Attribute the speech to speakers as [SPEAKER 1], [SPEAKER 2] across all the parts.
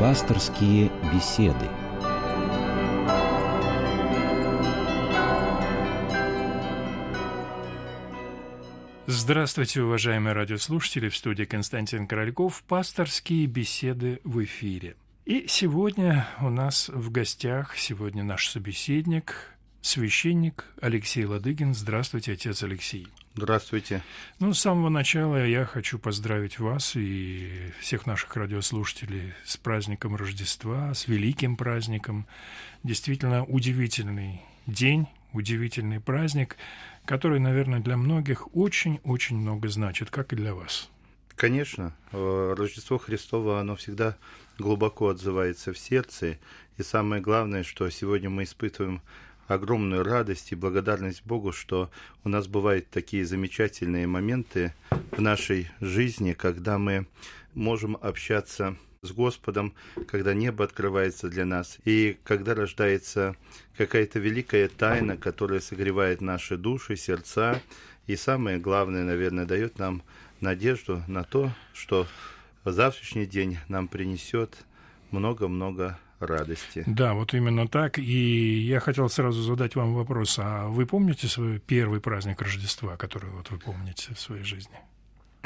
[SPEAKER 1] Пасторские беседы.
[SPEAKER 2] Здравствуйте, уважаемые радиослушатели! В студии Константин Корольков. Пасторские беседы в эфире. И сегодня у нас в гостях, сегодня наш собеседник, священник Алексей Ладыгин. Здравствуйте, отец Алексей.
[SPEAKER 3] Здравствуйте.
[SPEAKER 2] Ну, с самого начала я хочу поздравить вас и всех наших радиослушателей с праздником Рождества, с великим праздником. Действительно удивительный день, удивительный праздник, который, наверное, для многих очень-очень много значит, как и для вас.
[SPEAKER 3] Конечно, э, Рождество Христово, оно всегда глубоко отзывается в сердце. И самое главное, что сегодня мы испытываем огромную радость и благодарность Богу, что у нас бывают такие замечательные моменты в нашей жизни, когда мы можем общаться с Господом, когда небо открывается для нас, и когда рождается какая-то великая тайна, которая согревает наши души, сердца, и самое главное, наверное, дает нам надежду на то, что завтрашний день нам принесет много-много радости.
[SPEAKER 2] Да, вот именно так. И я хотел сразу задать вам вопрос. А вы помните свой первый праздник Рождества, который вот вы помните в своей жизни?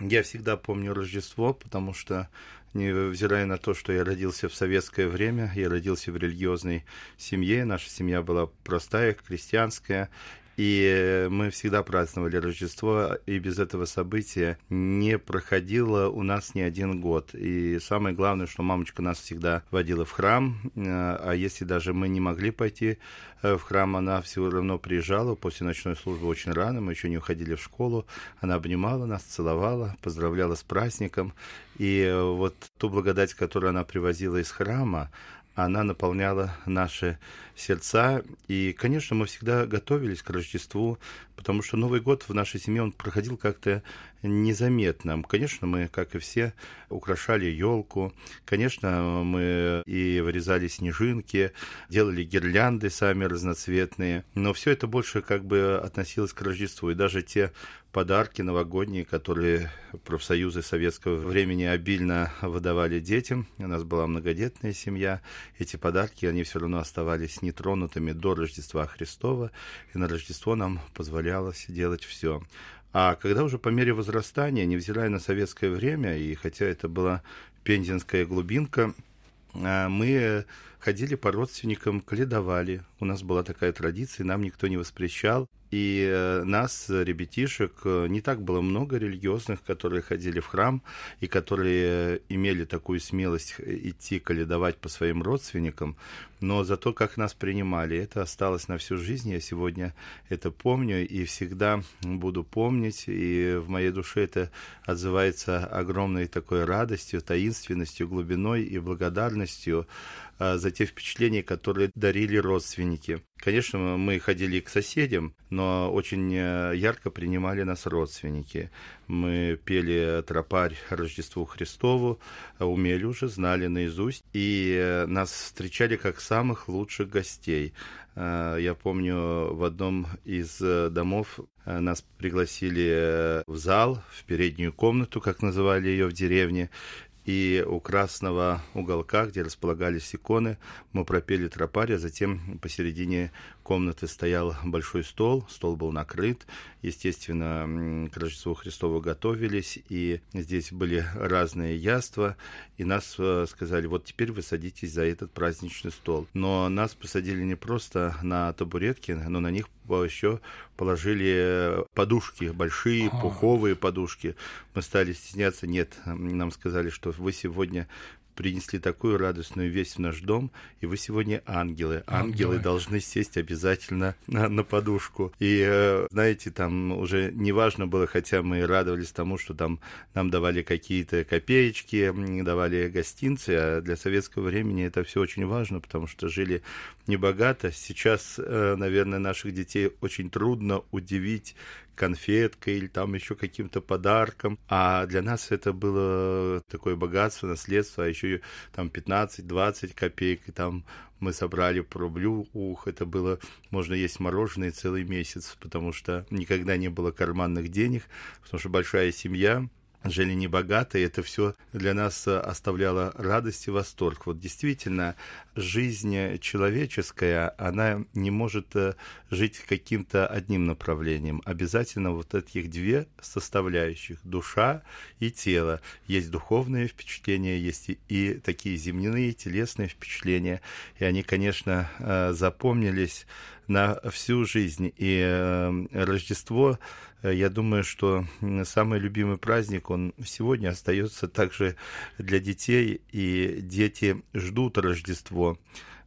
[SPEAKER 3] Я всегда помню Рождество, потому что, невзирая на то, что я родился в советское время, я родился в религиозной семье, наша семья была простая, крестьянская, и мы всегда праздновали Рождество, и без этого события не проходило у нас ни один год. И самое главное, что мамочка нас всегда водила в храм, э, а если даже мы не могли пойти э, в храм, она все равно приезжала после ночной службы очень рано, мы еще не уходили в школу, она обнимала нас, целовала, поздравляла с праздником. И вот ту благодать, которую она привозила из храма, она наполняла наши сердца. И, конечно, мы всегда готовились к Рождеству, потому что Новый год в нашей семье он проходил как-то незаметно. Конечно, мы, как и все, украшали елку. Конечно, мы и вырезали снежинки, делали гирлянды сами разноцветные. Но все это больше как бы относилось к Рождеству. И даже те подарки новогодние, которые профсоюзы советского времени обильно выдавали детям. У нас была многодетная семья. Эти подарки, они все равно оставались нетронутыми до Рождества Христова, и на Рождество нам позволялось делать все. А когда уже по мере возрастания, невзирая на советское время, и хотя это была пензенская глубинка, а, мы ходили по родственникам, каледовали. У нас была такая традиция, нам никто не воспрещал. И э, нас, ребятишек, э, не так было много религиозных, которые ходили в храм и которые имели такую смелость идти каледовать по своим родственникам. Но зато как нас принимали, это осталось на всю жизнь. Я сегодня это помню и всегда буду помнить. И в моей душе это отзывается огромной такой радостью, таинственностью, глубиной и благодарностью за те впечатления, которые дарили родственники. Конечно, мы ходили к соседям, но очень э, ярко принимали нас родственники. Мы пели тропарь Рождеству Христову, умели уже, знали наизусть, и э, нас встречали как самых лучших гостей. А, я помню, в одном из э, домов нас пригласили в зал, в переднюю комнату, как называли ее в деревне, и у красного уголка, где располагались иконы, мы пропели тропарь, а затем посередине комнаты стоял большой стол, стол был накрыт, естественно, к Рождеству Христову готовились, и здесь были разные яства, и нас э, сказали, вот теперь вы садитесь за этот праздничный стол. Но нас посадили не просто на табуретки, но на них еще положили подушки, большие пуховые подушки. Мы стали стесняться, нет, нам сказали, что вы сегодня принесли такую радостную весть в наш дом, и вы сегодня ангелы. Ангелы должны сесть обязательно на, на подушку. И, э, знаете, там уже не важно было, хотя мы радовались тому, что там нам давали какие-то копеечки, давали гостинцы, а для советского времени это все очень важно, потому что жили небогато. Сейчас, э, наверное, наших детей очень трудно удивить конфеткой или там еще каким-то подарком. А для нас это было такое богатство, наследство, а еще там 15-20 копеек, и там мы собрали по рублю, ух, это было, можно есть мороженое целый месяц, потому что никогда не было карманных денег, потому что большая семья, жили небогато, и это все для нас оставляло радость и восторг. Вот действительно, жизнь человеческая, она не может э, жить каким-то одним направлением. Обязательно вот этих две составляющих, душа и тело. Есть духовные впечатления, есть и, такие земные, телесные впечатления. И они, конечно, э, запомнились на всю жизнь. И э, Рождество Э, я думаю, что самый любимый праздник, он сегодня остается также для детей, и дети ждут Рождество.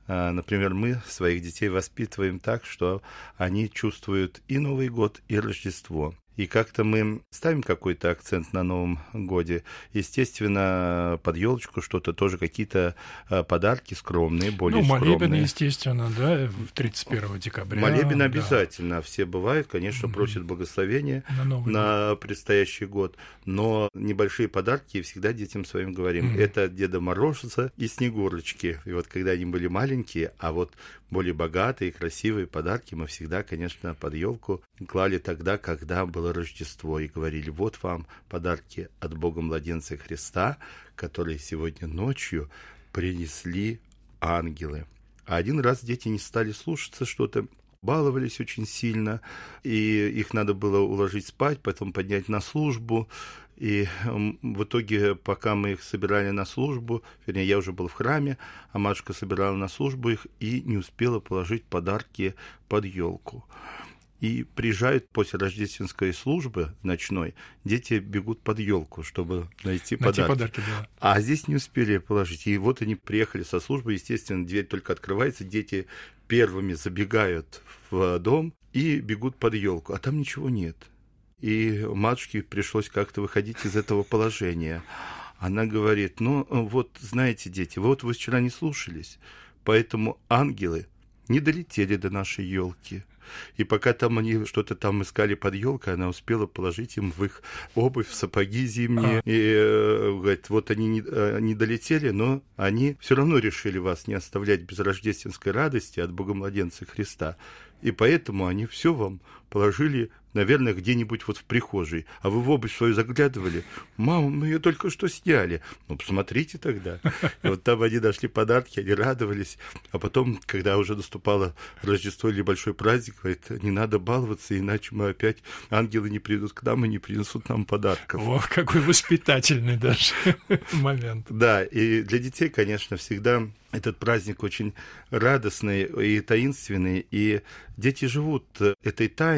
[SPEAKER 3] Э, например, мы своих детей воспитываем так, что они чувствуют и Новый год, и Рождество. И как-то мы ставим какой-то акцент на Новом годе. Естественно, под елочку что-то тоже какие-то э, подарки скромные, более
[SPEAKER 2] ну, молебен,
[SPEAKER 3] скромные.
[SPEAKER 2] естественно, да, 31 декабря.
[SPEAKER 3] Молебен да. обязательно. Все бывают, конечно, просят благословения на, на предстоящий год. Но небольшие подарки всегда детям своим говорим. Mm-hmm. Это Деда Мороза и Снегурочки. И вот когда они были маленькие, а вот более богатые, красивые подарки мы всегда, конечно, под елку клали тогда, когда было Рождество, и говорили, вот вам подарки от Бога Младенца Христа, которые сегодня ночью принесли ангелы. А один раз дети не стали слушаться что-то, баловались очень сильно, и их надо было уложить спать, потом поднять на службу. И в итоге, пока мы их собирали на службу, вернее, я уже был в храме, а матушка собирала на службу их и не успела положить подарки под елку. И приезжают после рождественской службы ночной, дети бегут под елку, чтобы найти, найти подарки. подарки да. А здесь не успели положить. И вот они приехали со службы, естественно, дверь только открывается, дети первыми забегают в дом и бегут под елку, а там ничего нет. И матушке пришлось как-то выходить из этого положения. Она говорит, ну вот, знаете, дети, вот вы вчера не слушались, поэтому ангелы не долетели до нашей елки. И пока там они что-то там искали под елкой, она успела положить им в их обувь, в сапоги зимние. А. И э, говорит, вот они не, э, не долетели, но они все равно решили вас не оставлять без рождественской радости от Богомладенца Христа. И поэтому они все вам положили наверное, где-нибудь вот в прихожей. А вы в обувь свою заглядывали? Мама, мы ее только что сняли. Ну, посмотрите тогда. И вот там они нашли подарки, они радовались. А потом, когда уже наступало Рождество или большой праздник, говорит, не надо баловаться, иначе мы опять, ангелы не придут к нам и не принесут нам подарков.
[SPEAKER 2] О, какой воспитательный даже момент.
[SPEAKER 3] Да, и для детей, конечно, всегда этот праздник очень радостный и таинственный, и дети живут этой тайной,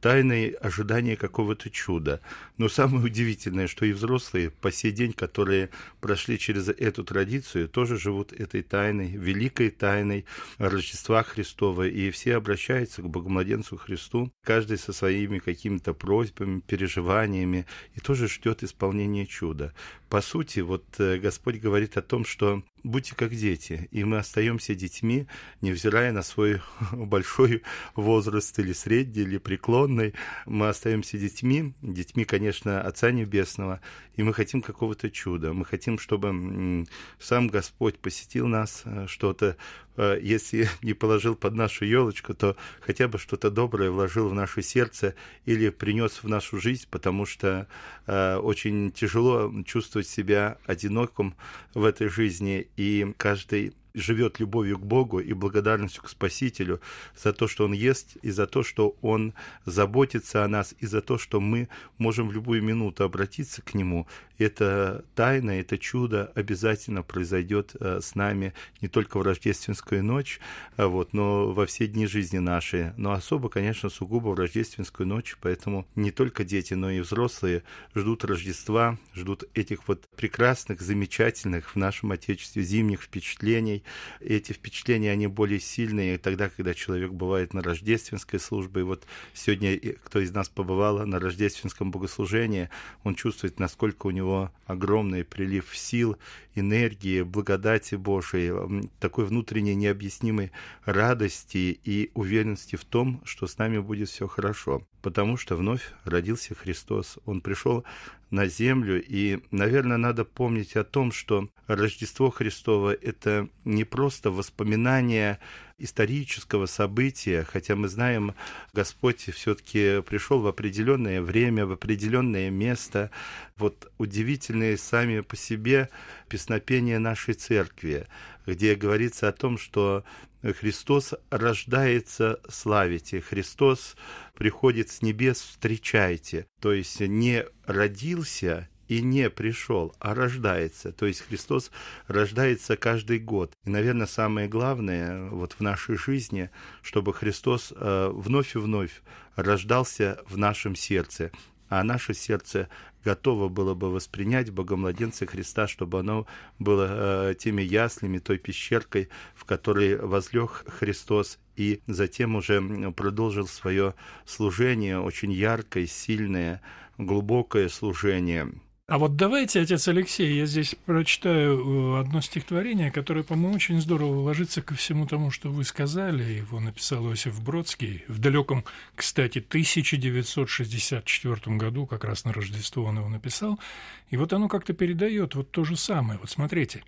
[SPEAKER 3] тайной ожидания какого-то чуда. Но самое удивительное, что и взрослые по сей день, которые прошли через эту традицию, тоже живут этой тайной, великой тайной Рождества Христова, и все обращаются к Богомладенцу Христу, каждый со своими какими-то просьбами, переживаниями, и тоже ждет исполнения чуда. По сути, вот э, Господь говорит о том, что будьте как дети, и мы остаемся детьми, невзирая на свой большой возраст или средний, или преклонный, мы остаемся детьми, детьми, конечно, Отца Небесного, и мы хотим какого-то чуда, мы хотим, чтобы сам Господь посетил нас, э, что-то. Э, если не положил под нашу елочку, то хотя бы что-то доброе вложил в наше сердце или принес в нашу жизнь, потому что э, очень тяжело чувствовать себя одиноким в этой жизни, и каждый живет любовью к Богу и благодарностью к Спасителю за то, что Он есть, и за то, что Он заботится о нас, и за то, что мы можем в любую минуту обратиться к Нему. Это тайна, это чудо обязательно произойдет э, с нами не только в рождественскую ночь, а вот, но во все дни жизни нашей. Но особо, конечно, сугубо в рождественскую ночь, поэтому не только дети, но и взрослые ждут Рождества, ждут этих вот прекрасных, замечательных в нашем Отечестве зимних впечатлений, эти впечатления, они более сильные тогда, когда человек бывает на рождественской службе. И вот сегодня, кто из нас побывал на рождественском богослужении, он чувствует, насколько у него огромный прилив сил, энергии, благодати Божией, такой внутренней необъяснимой радости и уверенности в том, что с нами будет все хорошо. Потому что вновь родился Христос. Он пришел на землю. И, наверное, надо помнить о том, что Рождество Христово – это не просто воспоминание исторического события, хотя мы знаем, Господь все-таки пришел в определенное время, в определенное место. Вот удивительные сами по себе песнопения нашей церкви, где говорится о том, что Христос рождается, славите, Христос приходит с небес, встречайте. То есть не родился и не пришел, а рождается. То есть Христос рождается каждый год. И, наверное, самое главное вот в нашей жизни, чтобы Христос э, вновь и вновь рождался в нашем сердце, а наше сердце готово было бы воспринять Богомладенца Христа, чтобы оно было э, теми яслями, той пещеркой, в которой возлег Христос и затем уже продолжил свое служение, очень яркое, сильное, глубокое служение –
[SPEAKER 2] а вот давайте, отец Алексей, я здесь прочитаю э, одно стихотворение, которое, по-моему, очень здорово ложится ко всему тому, что вы сказали. Его написал Иосиф Бродский в далеком, кстати, 1964 году, как раз на Рождество он его написал. И вот оно как-то передает вот то же самое. Вот смотрите.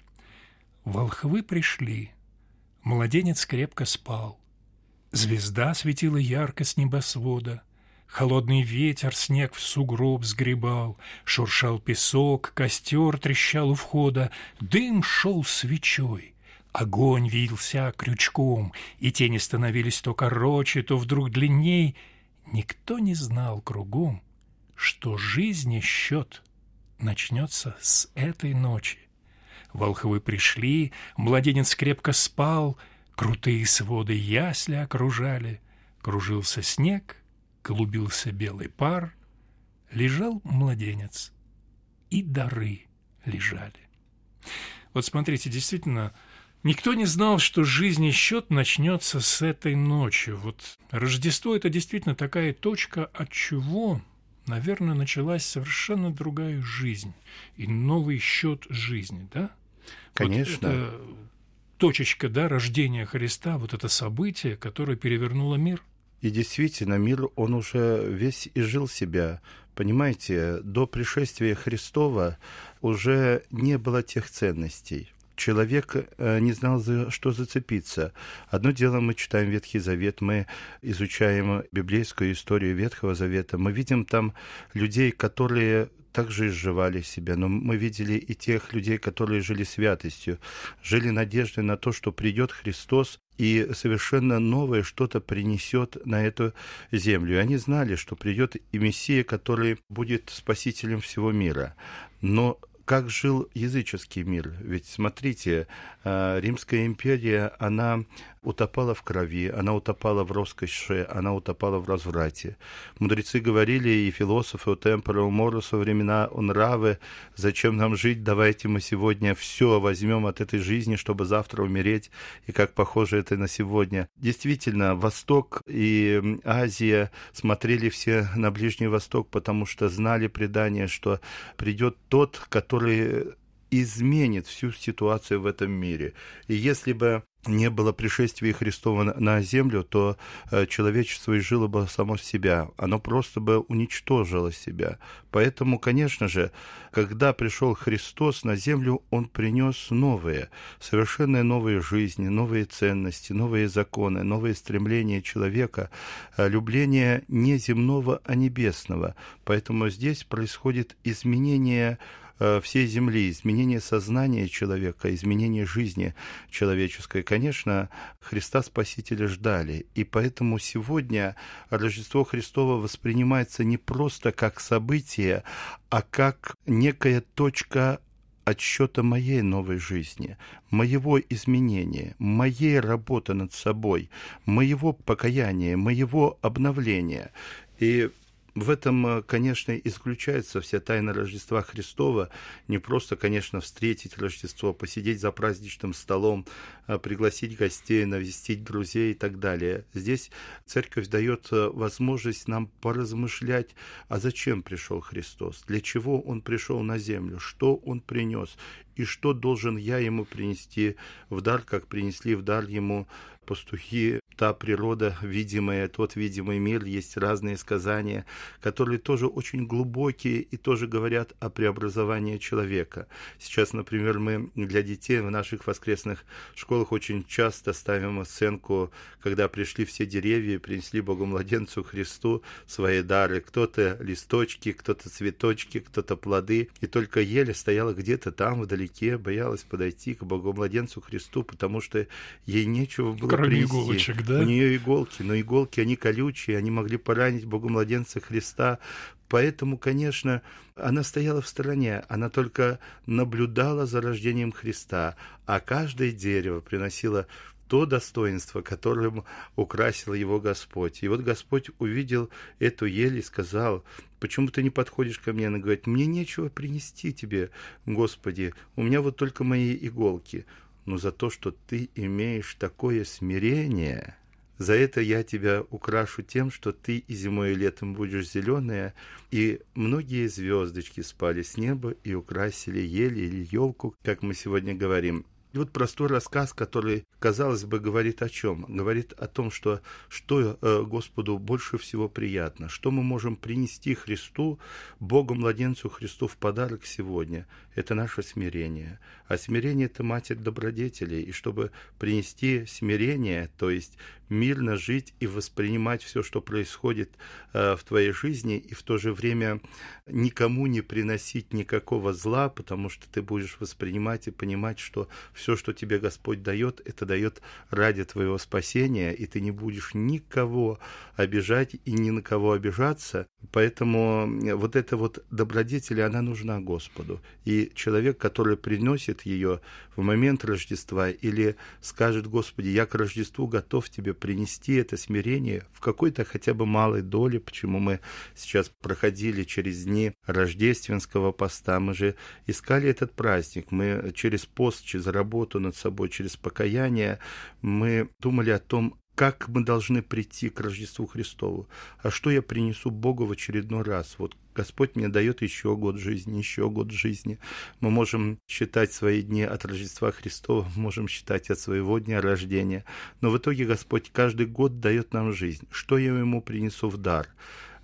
[SPEAKER 2] «Волхвы пришли, младенец крепко спал, звезда светила ярко с небосвода». Холодный ветер снег в сугроб сгребал, Шуршал песок, костер трещал у входа, Дым шел свечой, огонь вился крючком, И тени становились то короче, то вдруг длинней. Никто не знал кругом, что жизни счет начнется с этой ночи. Волхвы пришли, младенец крепко спал, Крутые своды ясли окружали, Кружился снег, клубился белый пар, лежал младенец, и дары лежали. Вот смотрите, действительно, никто не знал, что жизнь счет начнется с этой ночи. Вот Рождество – это действительно такая точка, от чего, наверное, началась совершенно другая жизнь и новый счет жизни, да?
[SPEAKER 3] Конечно. Вот
[SPEAKER 2] это точечка, да, рождения Христа, вот это событие, которое перевернуло мир.
[SPEAKER 3] И действительно, мир, он уже весь изжил себя. Понимаете, до пришествия Христова уже не было тех ценностей. Человек э, не знал, за что зацепиться. Одно дело, мы читаем Ветхий Завет, мы изучаем библейскую историю Ветхого Завета, мы видим там людей, которые также изживали себя, но мы видели и тех людей, которые жили святостью, жили надеждой на то, что придет Христос и совершенно новое что-то принесет на эту землю. И они знали, что придет и Мессия, который будет спасителем всего мира. Но как жил языческий мир? Ведь смотрите, э, Римская империя, она утопала в крови, она утопала в роскоши, она утопала в разврате. Мудрецы говорили, и философы у темпора, у Моруса времена, у нравы, зачем нам жить, давайте мы сегодня все возьмем от этой жизни, чтобы завтра умереть, и как похоже это на сегодня. Действительно, Восток и Азия смотрели все на Ближний Восток, потому что знали предание, что придет тот, который изменит всю ситуацию в этом мире. И если бы не было пришествия Христова на землю, то э, человечество изжило бы само себя, оно просто бы уничтожило себя. Поэтому, конечно же, когда пришел Христос на землю, Он принес новые, совершенно новые жизни, новые ценности, новые законы, новые стремления человека, э, любление не земного, а небесного. Поэтому здесь происходит изменение всей Земли, изменение сознания человека, изменение жизни человеческой. Конечно, Христа Спасителя ждали, и поэтому сегодня Рождество Христово воспринимается не просто как событие, а как некая точка отсчета моей новой жизни, моего изменения, моей работы над собой, моего покаяния, моего обновления. И в этом, э, конечно, исключается вся тайна Рождества Христова. Не просто, конечно, встретить Рождество, посидеть за праздничным столом, э, пригласить гостей, навестить друзей и так далее. Здесь церковь дает э, возможность нам поразмышлять, а зачем пришел Христос, для чего Он пришел на землю, что Он принес, и что должен я Ему принести в дар, как принесли в дар Ему пастухи та природа видимая, тот видимый мир, есть разные сказания, которые тоже очень глубокие и тоже говорят о преобразовании человека. Сейчас, например, мы для детей в наших воскресных школах очень часто ставим оценку, когда пришли все деревья и принесли Богу младенцу Христу свои дары. Кто-то листочки, кто-то цветочки, кто-то плоды. И только еле стояла где-то там вдалеке, боялась подойти к Богу младенцу Христу, потому что ей нечего было
[SPEAKER 2] Кроме
[SPEAKER 3] принести.
[SPEAKER 2] иголочек, да?
[SPEAKER 3] У нее иголки, но иголки, они колючие, они могли поранить Богу младенца Христа. Поэтому, конечно, она стояла в стороне, она только наблюдала за рождением Христа, а каждое дерево приносило то достоинство, которым украсил его Господь. И вот Господь увидел эту ель и сказал, почему ты не подходишь ко мне? Она говорит, мне нечего принести тебе, Господи, у меня вот только мои иголки. Но за то, что ты имеешь такое смирение, за это я тебя украшу тем, что ты и зимой, и летом будешь зеленая, и многие звездочки спали с неба и украсили ели или елку, как мы сегодня говорим. И вот простой рассказ, который, казалось бы, говорит о чем? Говорит о том, что, что э, Господу больше всего приятно, что мы можем принести Христу, Богу-младенцу Христу в подарок сегодня. Это наше смирение. А смирение – это матерь добродетелей. И чтобы принести смирение, то есть мирно жить и воспринимать все, что происходит э, в твоей жизни, и в то же время никому не приносить никакого зла, потому что ты будешь воспринимать и понимать, что все, что тебе Господь дает, это дает ради твоего спасения, и ты не будешь никого обижать и ни на кого обижаться. Поэтому вот эта вот добродетель, она нужна Господу. И человек, который приносит ее в момент Рождества или скажет, Господи, я к Рождеству готов тебе принести это смирение в какой-то хотя бы малой доле, почему мы сейчас проходили через дни рождественского поста, мы же искали этот праздник, мы через пост, через работу над собой, через покаяние, мы думали о том, как мы должны прийти к Рождеству Христову, а что я принесу Богу в очередной раз. Вот Господь мне дает еще год жизни, еще год жизни. Мы можем считать свои дни от Рождества Христова, можем считать от своего дня рождения. Но в итоге Господь каждый год дает нам жизнь. Что я ему принесу в дар?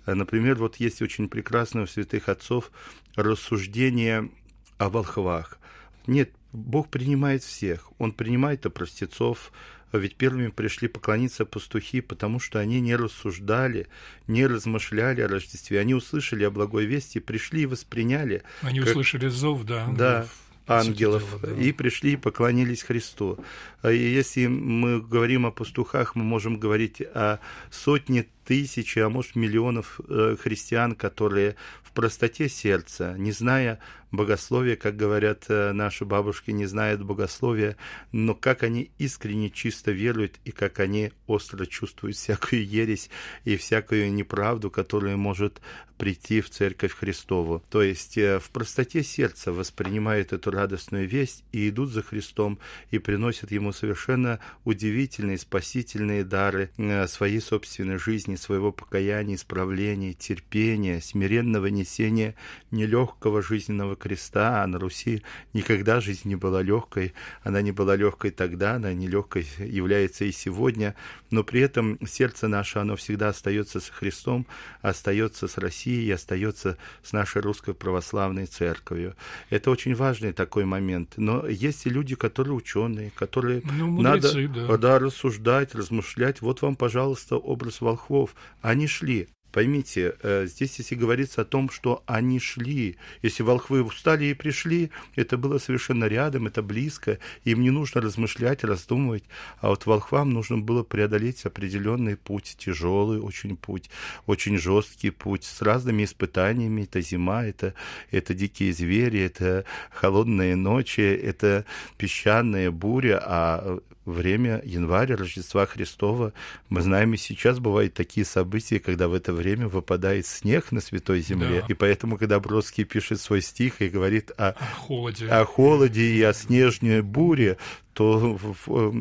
[SPEAKER 3] Например, вот есть очень прекрасное у святых отцов рассуждение о волхвах. Нет, Бог принимает всех. Он принимает и простецов, ведь первыми пришли поклониться пастухи, потому что они не рассуждали, не размышляли о Рождестве. Они услышали о благой вести, пришли и восприняли.
[SPEAKER 2] Они как... услышали зов, да.
[SPEAKER 3] Да, ангелов, дела, да. и пришли и поклонились Христу. И если мы говорим о пастухах, мы можем говорить о сотне тысяч, а может миллионов э, христиан, которые в простоте сердца, не зная богословия, как говорят э, наши бабушки, не знают богословия, но как они искренне чисто веруют и как они остро чувствуют всякую ересь и всякую неправду, которая может прийти в Церковь Христову. То есть э, в простоте сердца воспринимают эту радостную весть и идут за Христом и приносят Ему совершенно удивительные спасительные дары своей собственной жизни, своего покаяния, исправления, терпения, смиренного несения нелегкого жизненного креста, а на Руси никогда жизнь не была легкой, она не была легкой тогда, она не легкой является и сегодня, но при этом сердце наше, оно всегда остается с Христом, остается с Россией, остается с нашей русской православной церковью. Это очень важный такой момент. Но есть и люди, которые ученые, которые
[SPEAKER 2] ну, мудрецы,
[SPEAKER 3] надо
[SPEAKER 2] да.
[SPEAKER 3] Да, рассуждать, размышлять. Вот вам, пожалуйста, образ волхвов волхвов, они шли. Поймите, э, здесь если говорится о том, что они шли, если волхвы устали и пришли, это было совершенно рядом, это близко, им не нужно размышлять, раздумывать, а вот волхвам нужно было преодолеть определенный путь, тяжелый очень путь, очень жесткий путь, с разными испытаниями, это зима, это, это дикие звери, это холодные ночи, это песчаная буря, а время января, Рождества Христова. Мы знаем, и сейчас бывают такие события, когда в это время выпадает снег на Святой Земле. Да. И поэтому, когда Бродский пишет свой стих и говорит о,
[SPEAKER 2] о, холоде.
[SPEAKER 3] о холоде и о снежной буре, то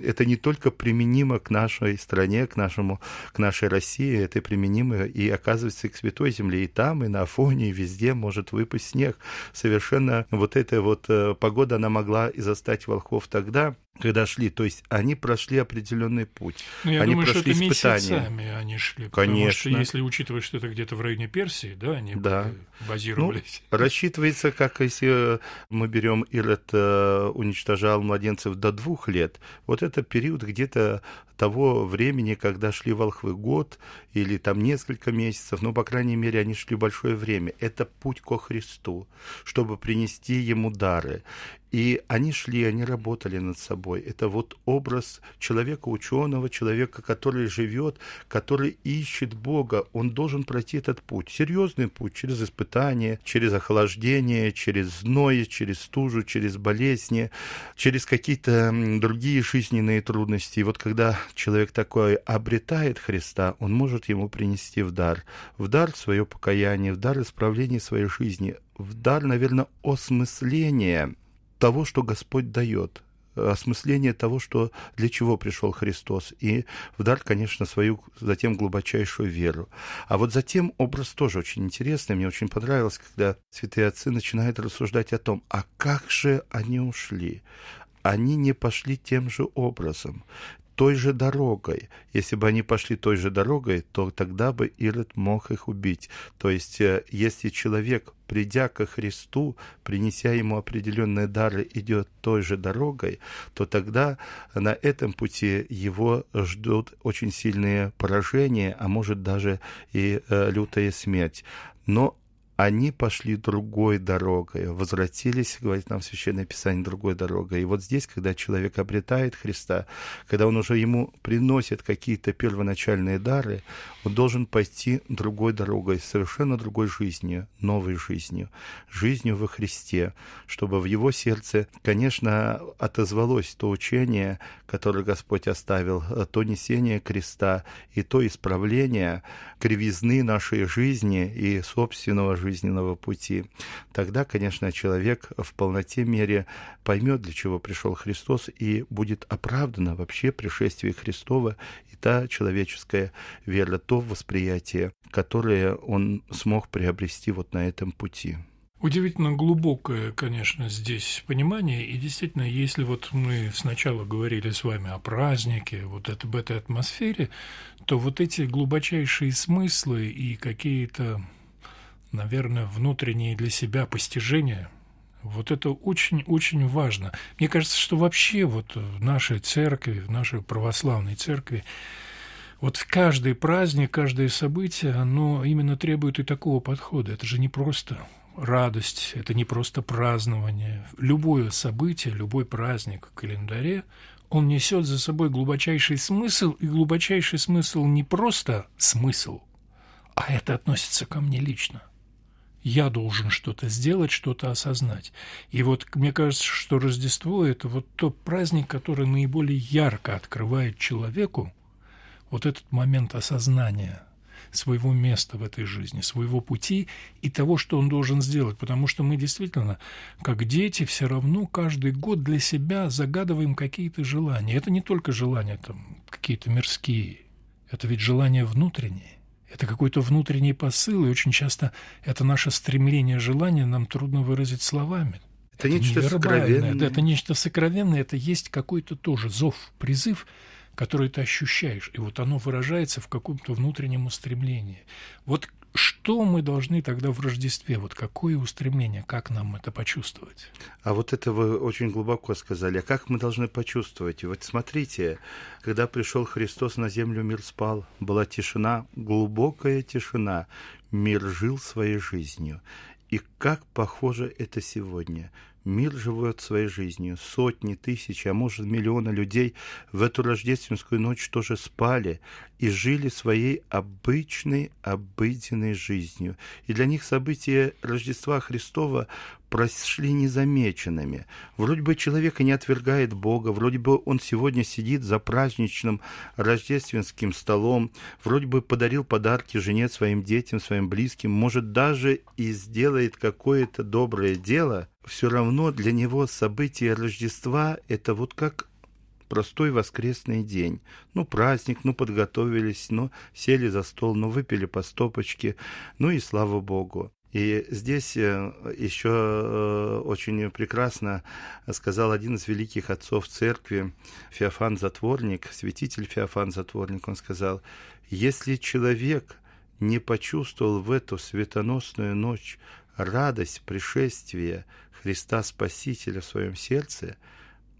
[SPEAKER 3] это не только применимо к нашей стране, к, нашему, к нашей России, это применимо и оказывается к Святой Земле. И там, и на Афоне, и везде может выпасть снег. Совершенно вот эта вот э, погода, она могла и застать волхов тогда, когда шли. То есть они прошли определенный путь.
[SPEAKER 2] Ну, я
[SPEAKER 3] они
[SPEAKER 2] думаю,
[SPEAKER 3] прошли
[SPEAKER 2] что это
[SPEAKER 3] испытания.
[SPEAKER 2] месяцами они шли.
[SPEAKER 3] Конечно.
[SPEAKER 2] Что если учитывать, что это где-то в районе Персии, да, они
[SPEAKER 3] Да.
[SPEAKER 2] базировались.
[SPEAKER 3] Ну, рассчитывается, как если мы берем Ирод э, уничтожал младенцев до двух лет, вот это период где-то того времени, когда шли волхвы год или там несколько месяцев, но, по крайней мере, они шли большое время. Это путь ко Христу, чтобы принести Ему дары. И они шли, они работали над собой. Это вот образ человека ученого, человека, который живет, который ищет Бога. Он должен пройти этот путь. Серьезный путь через испытания, через охлаждение, через зной, через стужу, через болезни, через какие-то другие жизненные трудности. И вот когда человек такой обретает Христа, он может ему принести в дар. В дар свое покаяние, в дар исправления своей жизни, в дар, наверное, осмысления того, что Господь дает, осмысление того, что для чего пришел Христос, и в дар, конечно, свою затем глубочайшую веру. А вот затем образ тоже очень интересный, мне очень понравилось, когда святые отцы начинают рассуждать о том, а как же они ушли? Они не пошли тем же образом той же дорогой. Если бы они пошли той же дорогой, то тогда бы Ирод мог их убить. То есть, э, если человек, придя ко Христу, принеся ему определенные дары, идет той же дорогой, то тогда на этом пути его ждут очень сильные поражения, а может даже и э, лютая смерть. Но они пошли другой дорогой, возвратились, говорит нам Священное Писание, другой дорогой. И вот здесь, когда человек обретает Христа, когда он уже ему приносит какие-то первоначальные дары, он должен пойти другой дорогой, совершенно другой жизнью, новой жизнью, жизнью во Христе, чтобы в его сердце, конечно, отозвалось то учение, которое Господь оставил, то несение креста и то исправление кривизны нашей жизни и собственного жизненного пути. Тогда, конечно, человек в полноте мере поймет, для чего пришел Христос, и будет оправдано вообще пришествие Христова и та человеческая вера, то восприятие, которое он смог приобрести вот на этом пути.
[SPEAKER 2] Удивительно глубокое, конечно, здесь понимание. И действительно, если вот мы сначала говорили с вами о празднике, вот это, об этой атмосфере, то вот эти глубочайшие смыслы и какие-то, наверное, внутренние для себя постижения, вот это очень-очень важно. Мне кажется, что вообще вот в нашей церкви, в нашей православной церкви, вот в каждый праздник, каждое событие, оно именно требует и такого подхода. Это же не просто радость, это не просто празднование. Любое событие, любой праздник в календаре, он несет за собой глубочайший смысл, и глубочайший смысл не просто смысл, а это относится ко мне лично. Я должен что-то сделать, что-то осознать. И вот мне кажется, что Рождество – это вот тот праздник, который наиболее ярко открывает человеку вот этот момент осознания – своего места в этой жизни, своего пути и того, что он должен сделать. Потому что мы действительно, как дети, все равно каждый год для себя загадываем какие-то желания. Это не только желания там какие-то мирские, это ведь желания внутренние. Это какой-то внутренний посыл, и очень часто это наше стремление, желание нам трудно выразить словами.
[SPEAKER 3] Это, это нечто сокровенное.
[SPEAKER 2] Это нечто сокровенное, это есть какой-то тоже зов, призыв, которое ты ощущаешь, и вот оно выражается в каком-то внутреннем устремлении. Вот что мы должны тогда в Рождестве? Вот какое устремление? Как нам это почувствовать?
[SPEAKER 3] А вот это вы очень глубоко сказали. А как мы должны почувствовать? Вот смотрите, когда пришел Христос на землю, мир спал, была тишина, глубокая тишина. Мир жил своей жизнью. И как похоже это сегодня. Мир живет своей жизнью. Сотни, тысячи, а может миллионы людей в эту рождественскую ночь тоже спали и жили своей обычной, обыденной жизнью. И для них события Рождества Христова прошли незамеченными. Вроде бы человек и не отвергает Бога, вроде бы он сегодня сидит за праздничным рождественским столом, вроде бы подарил подарки жене, своим детям, своим близким, может даже и сделает какое-то доброе дело, все равно для него событие Рождества – это вот как простой воскресный день. Ну, праздник, ну, подготовились, ну, сели за стол, ну, выпили по стопочке, ну и слава Богу. И здесь э, еще э, очень прекрасно сказал один из великих отцов церкви, Феофан Затворник, святитель Феофан Затворник, он сказал, если человек не почувствовал в эту светоносную ночь радость пришествия Христа Спасителя в своем сердце,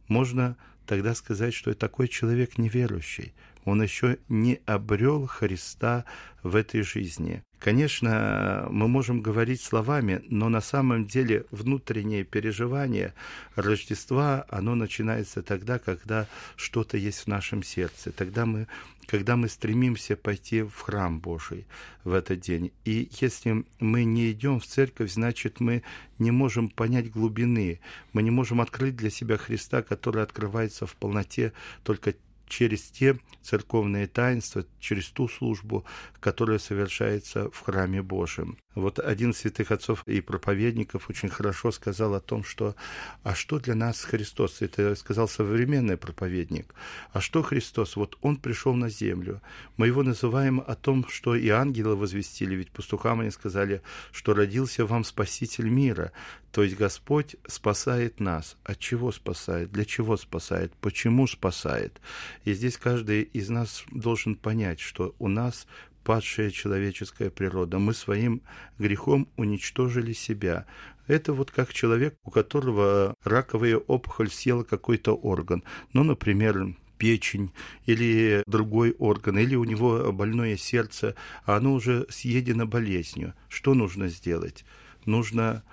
[SPEAKER 3] можно тогда сказать, что такой человек неверующий. Он еще не обрел Христа в этой жизни. Конечно, мы можем говорить словами, но на самом деле внутреннее переживание Рождества, оно начинается тогда, когда что-то есть в нашем сердце. Тогда мы, когда мы стремимся пойти в храм Божий в этот день. И если мы не идем в церковь, значит, мы не можем понять глубины, мы не можем открыть для себя Христа, который открывается в полноте только через те церковные таинства, через ту службу, которая совершается в храме Божьем. Вот один из святых отцов и проповедников очень хорошо сказал о том, что «А что для нас Христос?» Это сказал современный проповедник. «А что Христос? Вот Он пришел на землю. Мы Его называем о том, что и ангелы возвестили, ведь пастухам они сказали, что родился вам Спаситель мира. То есть Господь спасает нас. От чего спасает? Для чего спасает? Почему спасает? И здесь каждый из нас должен понять, что у нас падшая человеческая природа. Мы своим грехом уничтожили себя. Это вот как человек, у которого раковая опухоль съела какой-то орган. Ну, например, печень или другой орган, или у него больное сердце, а оно уже съедено болезнью. Что нужно сделать? Нужно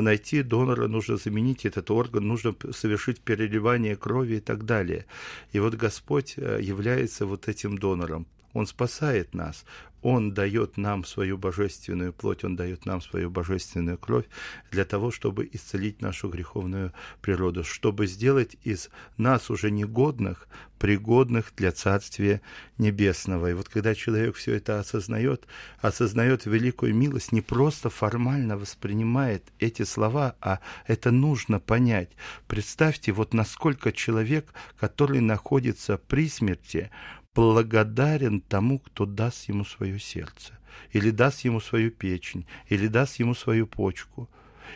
[SPEAKER 3] найти донора, нужно заменить этот орган, нужно совершить переливание крови и так далее. И вот Господь э, является вот этим донором. Он спасает нас. Он дает нам свою божественную плоть, Он дает нам свою божественную кровь для того, чтобы исцелить нашу греховную природу, чтобы сделать из нас уже негодных, пригодных для Царствия Небесного. И вот когда человек все это осознает, осознает великую милость, не просто формально воспринимает эти слова, а это нужно понять. Представьте, вот насколько человек, который находится при смерти, благодарен тому, кто даст ему свое сердце, или даст ему свою печень, или даст ему свою почку,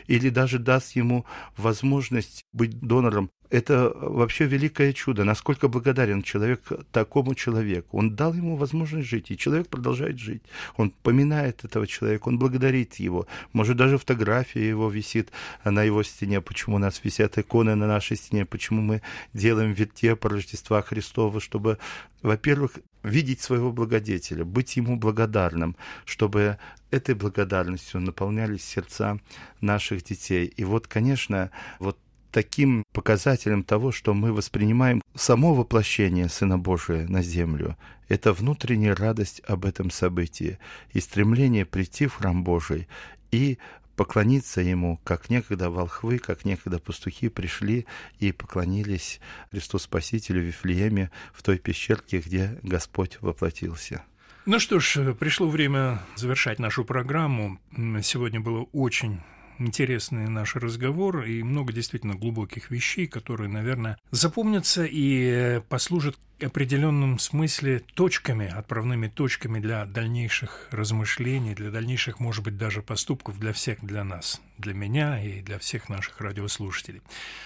[SPEAKER 3] или даже даст ему возможность быть донором это вообще великое чудо. Насколько благодарен человек такому человеку. Он дал ему возможность жить, и человек продолжает жить. Он поминает этого человека, он благодарит его. Может, даже фотография его висит на его стене. Почему у нас висят иконы на нашей стене? Почему мы делаем вертеп Рождества Христова? Чтобы, во-первых, видеть своего благодетеля, быть ему благодарным, чтобы этой благодарностью наполнялись сердца наших детей. И вот, конечно, вот таким показателем того, что мы воспринимаем само воплощение Сына Божия на землю. Это внутренняя радость об этом событии и стремление прийти в храм Божий и поклониться Ему, как некогда волхвы, как некогда пастухи пришли и поклонились Христу Спасителю в Вифлееме, в той пещерке, где Господь воплотился.
[SPEAKER 2] Ну что ж, пришло время завершать нашу программу. Сегодня было очень интересный наш разговор и много действительно глубоких вещей, которые, наверное, запомнятся и послужат в определенном смысле точками, отправными точками для дальнейших размышлений, для дальнейших, может быть, даже поступков для всех, для нас, для меня и для всех наших радиослушателей.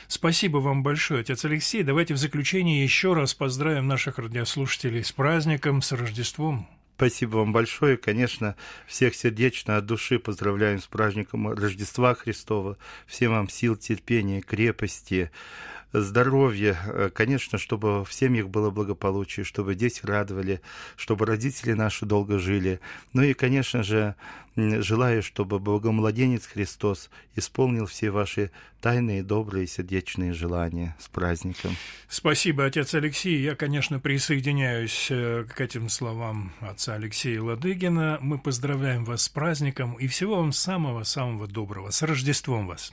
[SPEAKER 2] Спасибо вам большое, отец Алексей. Давайте в заключение еще раз поздравим наших радиослушателей с праздником, с Рождеством.
[SPEAKER 3] Спасибо вам большое. Конечно, всех сердечно от души поздравляем с праздником Рождества Христова. Всем вам сил, терпения, крепости, здоровья, э, конечно, чтобы в семьях было благополучие, чтобы дети радовали, чтобы родители наши долго жили. Ну и, конечно же, желаю, чтобы Богомладенец Христос исполнил все ваши тайные, добрые, сердечные желания с праздником.
[SPEAKER 2] Спасибо, отец Алексей. Я, конечно, присоединяюсь э, к этим словам отца Алексея Ладыгина. Мы поздравляем вас с праздником и всего вам самого-самого доброго. С Рождеством вас!